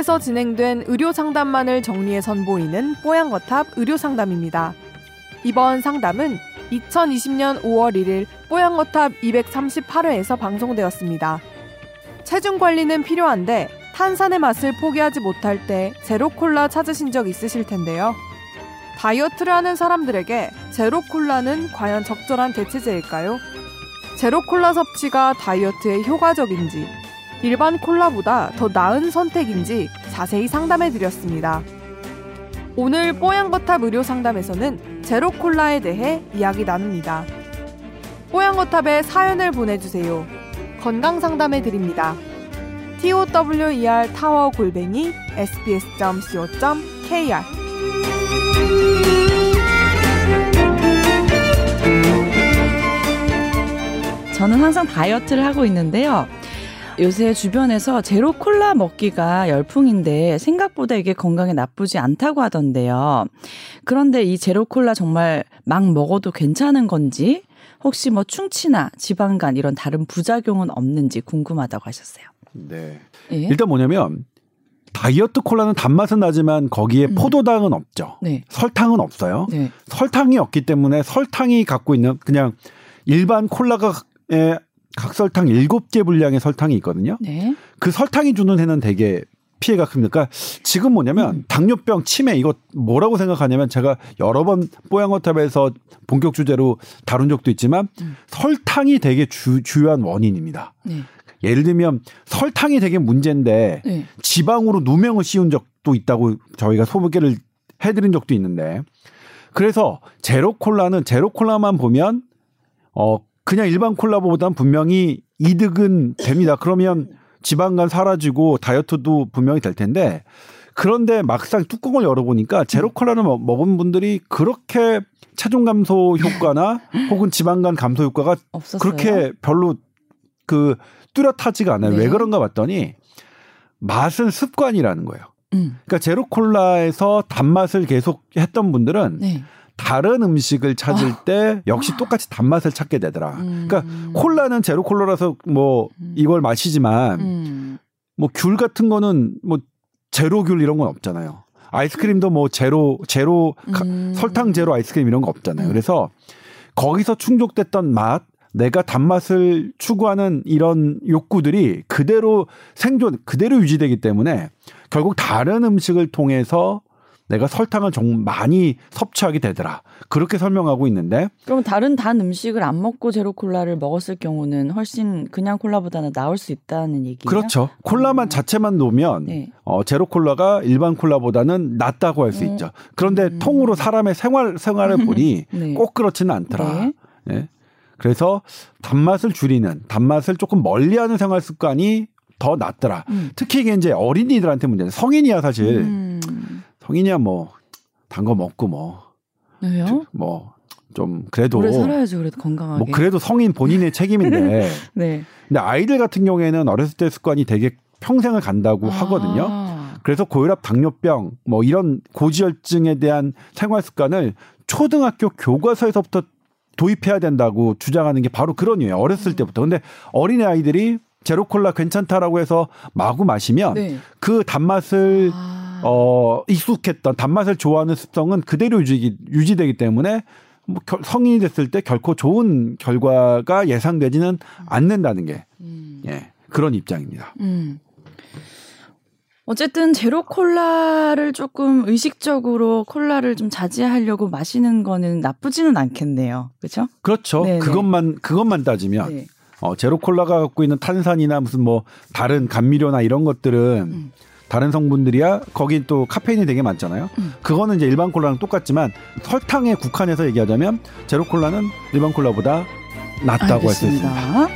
뽀양거탑에서 진행된 의료 상담만을 정리해 선보이는 뽀양거탑 의료 상담입니다. 이번 상담은 2020년 5월 1일 뽀양거탑 238회에서 방송되었습니다. 체중 관리는 필요한데 탄산의 맛을 포기하지 못할 때 제로콜라 찾으신 적 있으실 텐데요. 다이어트를 하는 사람들에게 제로콜라는 과연 적절한 대체제일까요? 제로콜라 섭취가 다이어트에 효과적인지, 일반 콜라보다 더 나은 선택인지 자세히 상담해 드렸습니다. 오늘 뽀양거탑 의료 상담에서는 제로콜라에 대해 이야기 나눕니다. 뽀양거탑에 사연을 보내주세요. 건강 상담해 드립니다. tower 타워 골뱅이 sbs.co.kr 저는 항상 다이어트를 하고 있는데요. 요새 주변에서 제로 콜라 먹기가 열풍인데 생각보다 이게 건강에 나쁘지 않다고 하던데요. 그런데 이 제로 콜라 정말 막 먹어도 괜찮은 건지 혹시 뭐 충치나 지방간 이런 다른 부작용은 없는지 궁금하다고 하셨어요. 네. 예? 일단 뭐냐면 다이어트 콜라는 단맛은 나지만 거기에 음. 포도당은 없죠. 네. 설탕은 없어요. 네. 설탕이 없기 때문에 설탕이 갖고 있는 그냥 일반 콜라가 에 각 설탕 7개 분량의 설탕이 있거든요. 네. 그 설탕이 주는 해는 되게 피해가 큽니다. 그러니까 지금 뭐냐면 음. 당뇨병, 치매 이거 뭐라고 생각하냐면 제가 여러 번 뽀양어탑에서 본격 주제로 다룬 적도 있지만 음. 설탕이 되게 주, 주요한 원인입니다. 네. 예를 들면 설탕이 되게 문제인데 네. 지방으로 누명을 씌운 적도 있다고 저희가 소개를 해드린 적도 있는데 그래서 제로 콜라는 제로 콜라만 보면 어 그냥 일반 콜라보다는 분명히 이득은 됩니다. 그러면 지방간 사라지고 다이어트도 분명히 될 텐데 그런데 막상 뚜껑을 열어보니까 제로 콜라를 먹- 먹은 분들이 그렇게 체중 감소 효과나 혹은 지방간 감소 효과가 없었어요. 그렇게 별로 그 뚜렷하지가 않아요. 네. 왜 그런가 봤더니 맛은 습관이라는 거예요. 음. 그러니까 제로 콜라에서 단맛을 계속 했던 분들은 네. 다른 음식을 찾을 때 역시 똑같이 단맛을 찾게 되더라. 음. 그러니까 콜라는 제로 콜라라서 뭐 이걸 마시지만 음. 뭐귤 같은 거는 뭐 제로 귤 이런 건 없잖아요. 아이스크림도 뭐 제로 제로 가- 음. 설탕 제로 아이스크림 이런 거 없잖아요. 음. 그래서 거기서 충족됐던 맛, 내가 단맛을 추구하는 이런 욕구들이 그대로 생존, 그대로 유지되기 때문에 결국 다른 음식을 통해서 내가 설탕을 좀 많이 섭취하게 되더라. 그렇게 설명하고 있는데 그럼 다른 단 음식을 안 먹고 제로 콜라를 먹었을 경우는 훨씬 그냥 콜라보다는 나을 수 있다는 얘기예요. 그렇죠. 콜라만 자체만 놓으면 네. 어, 제로 콜라가 일반 콜라보다는 낫다고 할수 어. 있죠. 그런데 음. 통으로 사람의 생활 생활을 보니 네. 꼭 그렇지는 않더라. 네. 예. 그래서 단맛을 줄이는 단맛을 조금 멀리하는 생활 습관이 더 낫더라. 음. 특히 이게 이제 어린이들한테 문제는 성인이야 사실 음. 성인이야 뭐 단 거 먹고 뭐 왜요? 뭐 좀 그래도 오래 살아야죠 그래도 건강하게. 뭐 그래도 성인 본인의 책임인데 네. 근데 아이들 같은 경우에는 어렸을 때 습관이 되게 평생을 간다고 하거든요. 아. 그래서 고혈압, 당뇨병 뭐 이런 고지혈증에 대한 생활 습관을 초등학교 교과서에서부터 도입해야 된다고 주장하는 게 바로 그런 이유예요. 어렸을 때부터. 근데 어린애 아이들이 제로 콜라 괜찮다라고 해서 마구 마시면 네. 그 단맛을 아. 어 익숙했던 단맛을 좋아하는 습성은 그대로 유지 유지되기 때문에 뭐 결- 성인이 됐을 때 결코 좋은 결과가 예상되지는 않는다는 게 음. 예, 그런 입장입니다. 음. 어쨌든 제로 콜라를 조금 의식적으로 콜라를 좀 자제하려고 마시는 거는 나쁘지는 않겠네요. 그렇죠? 그렇죠. 네네. 그것만 그것만 따지면 네. 어, 제로 콜라가 갖고 있는 탄산이나 무슨 뭐 다른 감미료나 이런 것들은 음. 다른 성분들이야 거긴 또 카페인이 되게 많잖아요. 음. 그거는 이제 일반 콜라랑 똑같지만 설탕에 국한해서 얘기하자면 제로 콜라는 일반 콜라보다 낫다고 할 수 있습니다.